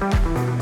that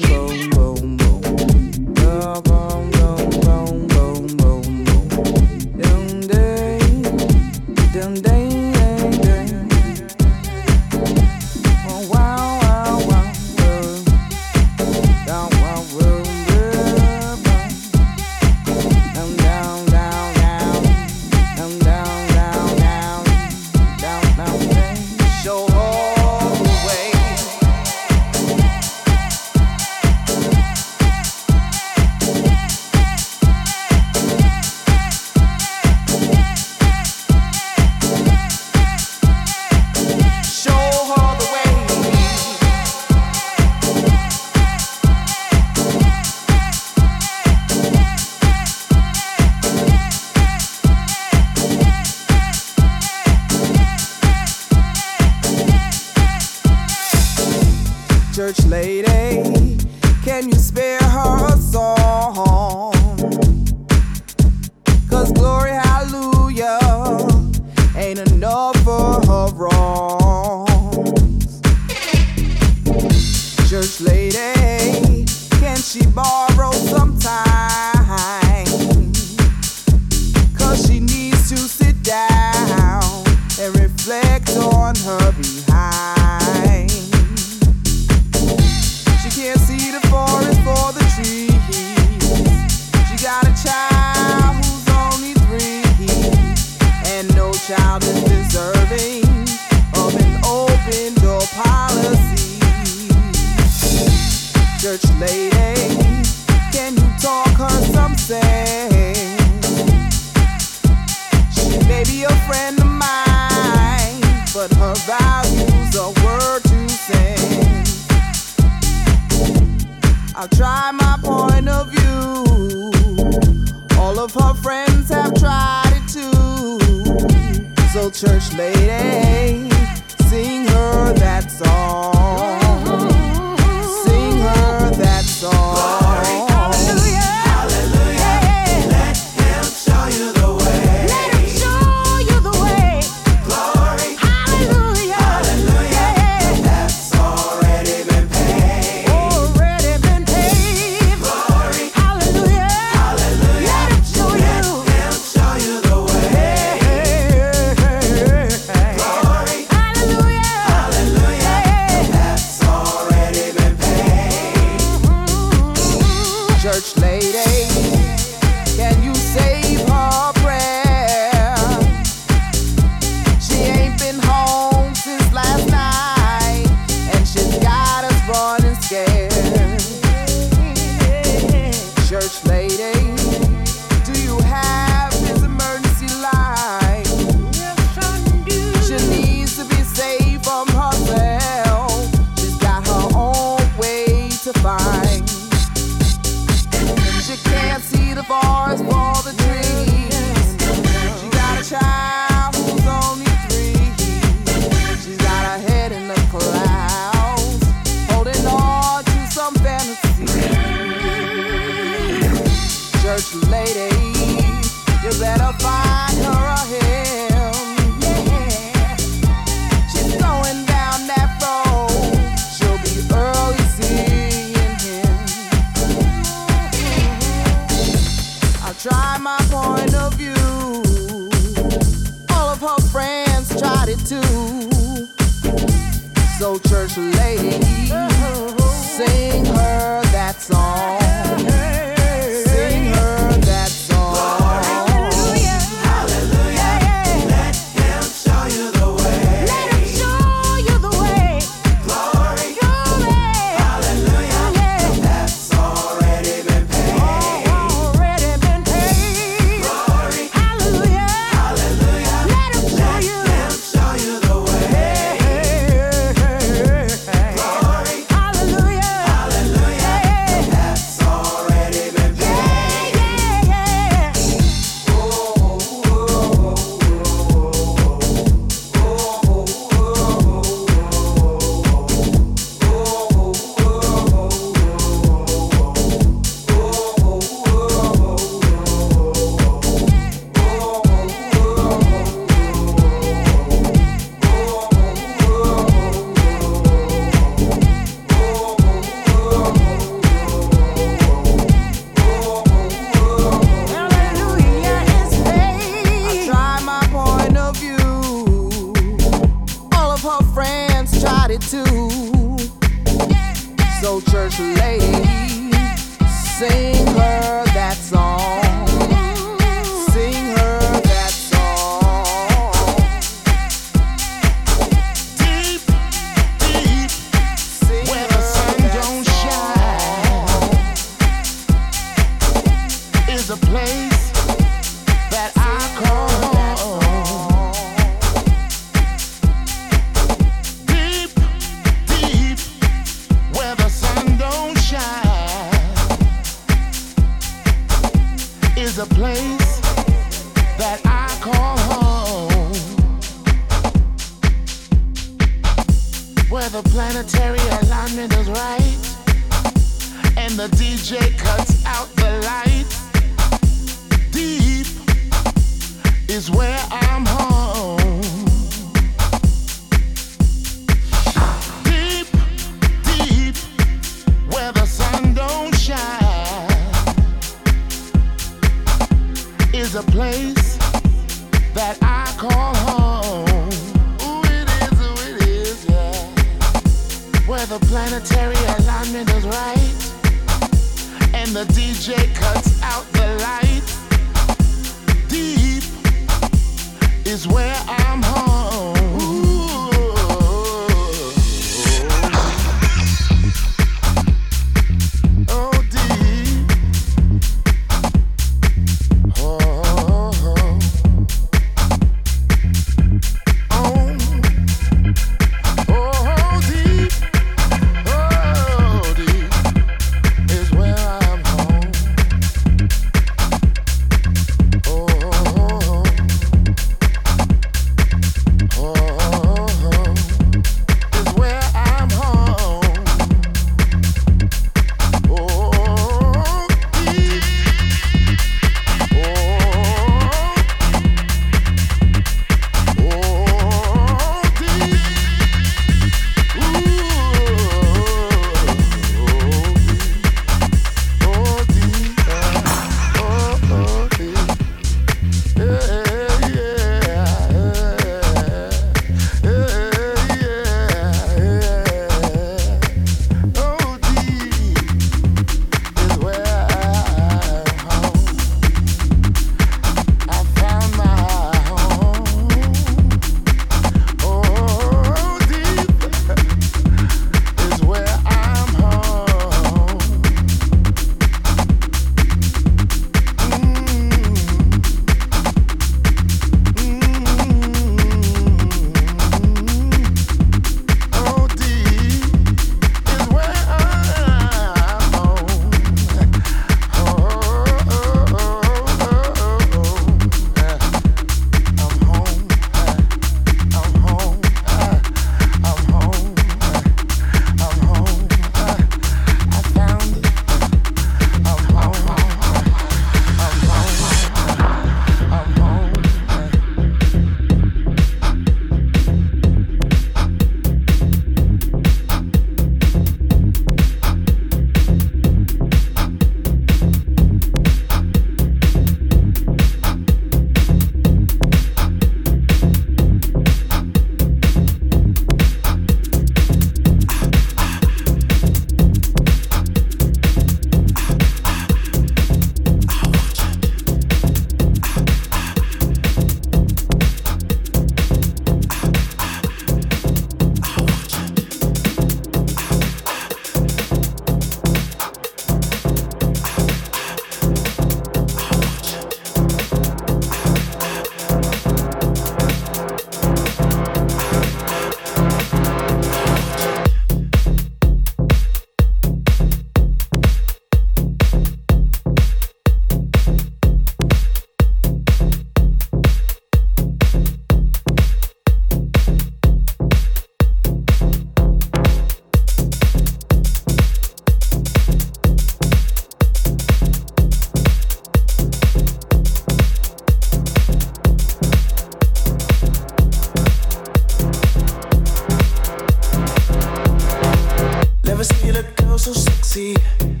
so sexy.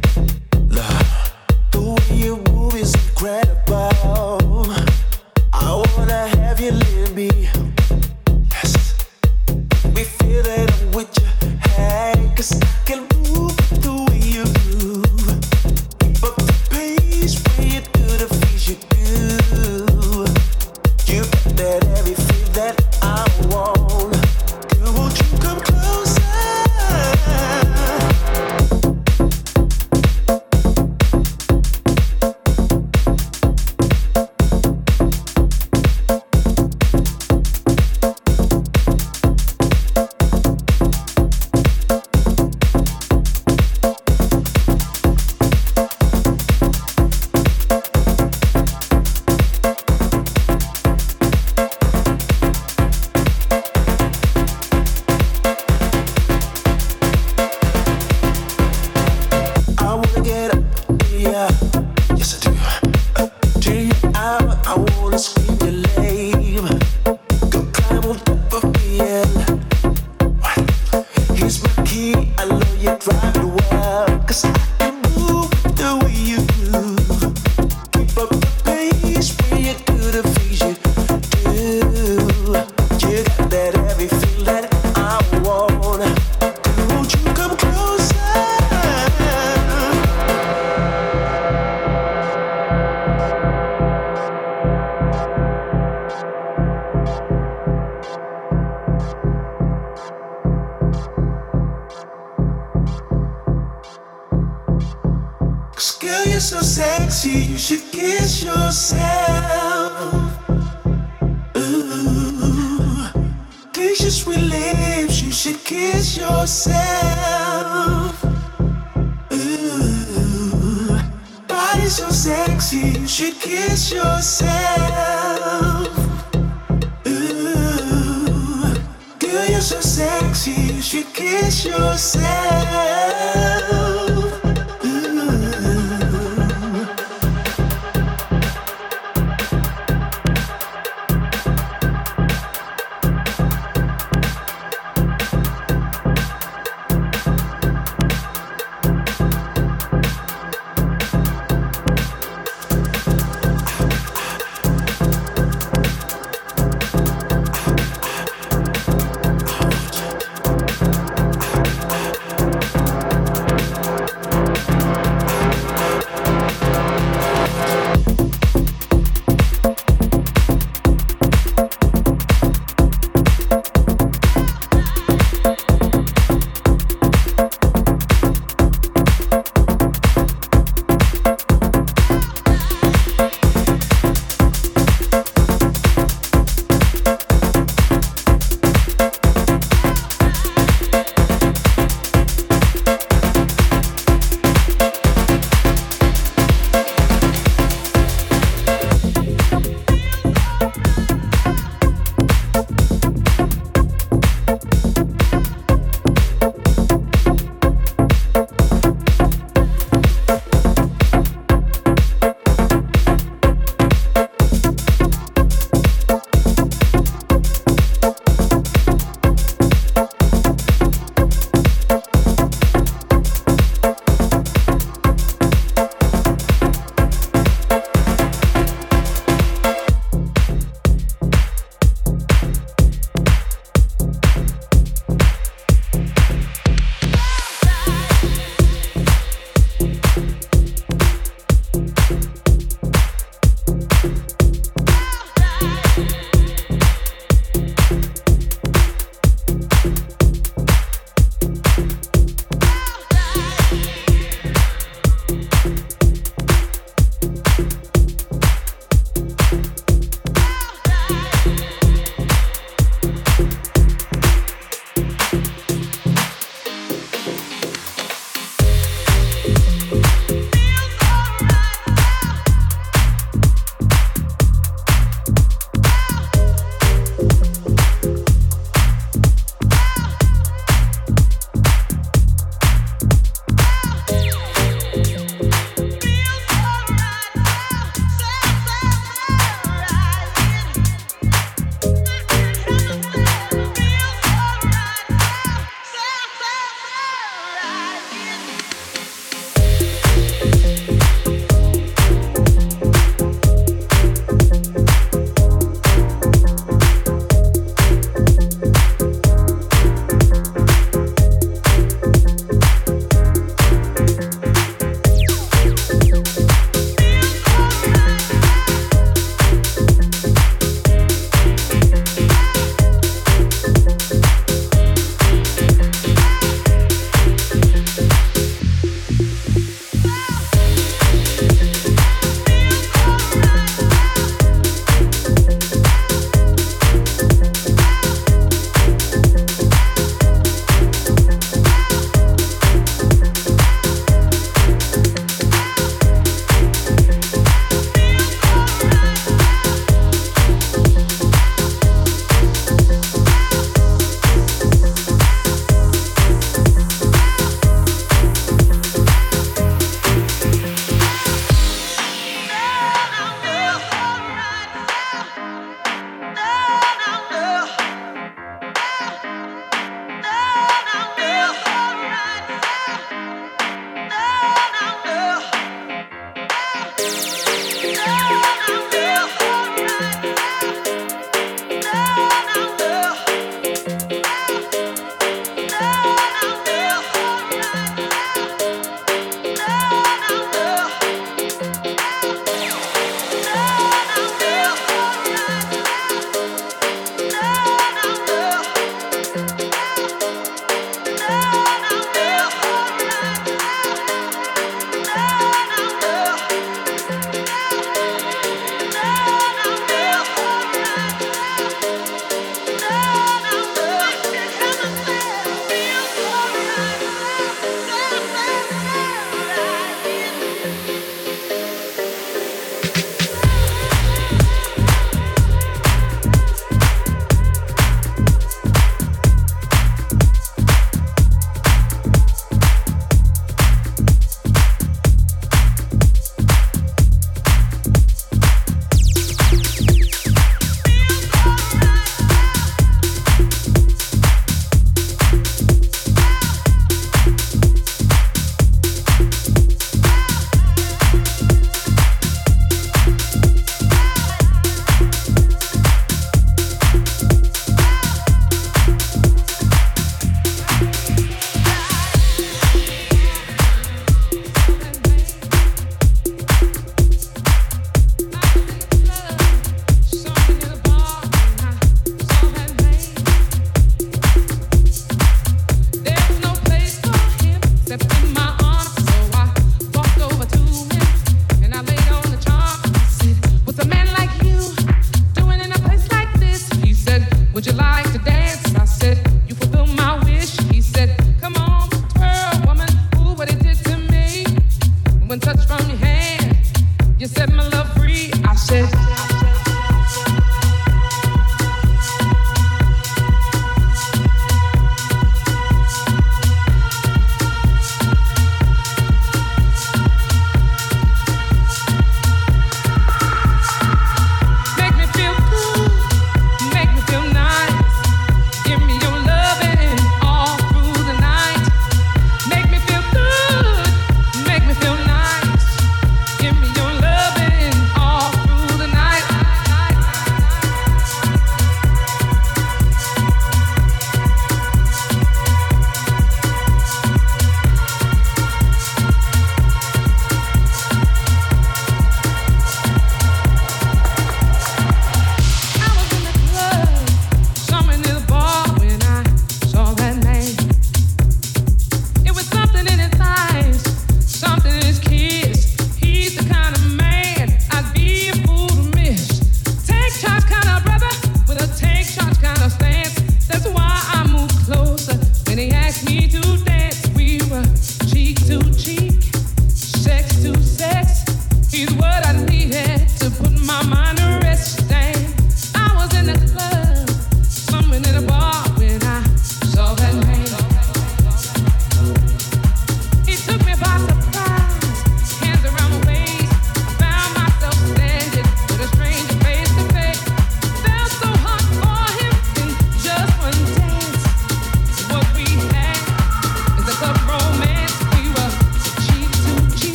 Kiss yourself. Ooh, body so sexy, you should kiss yourself. Ooh, girl, you're so sexy, you should kiss yourself.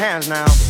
Hands now.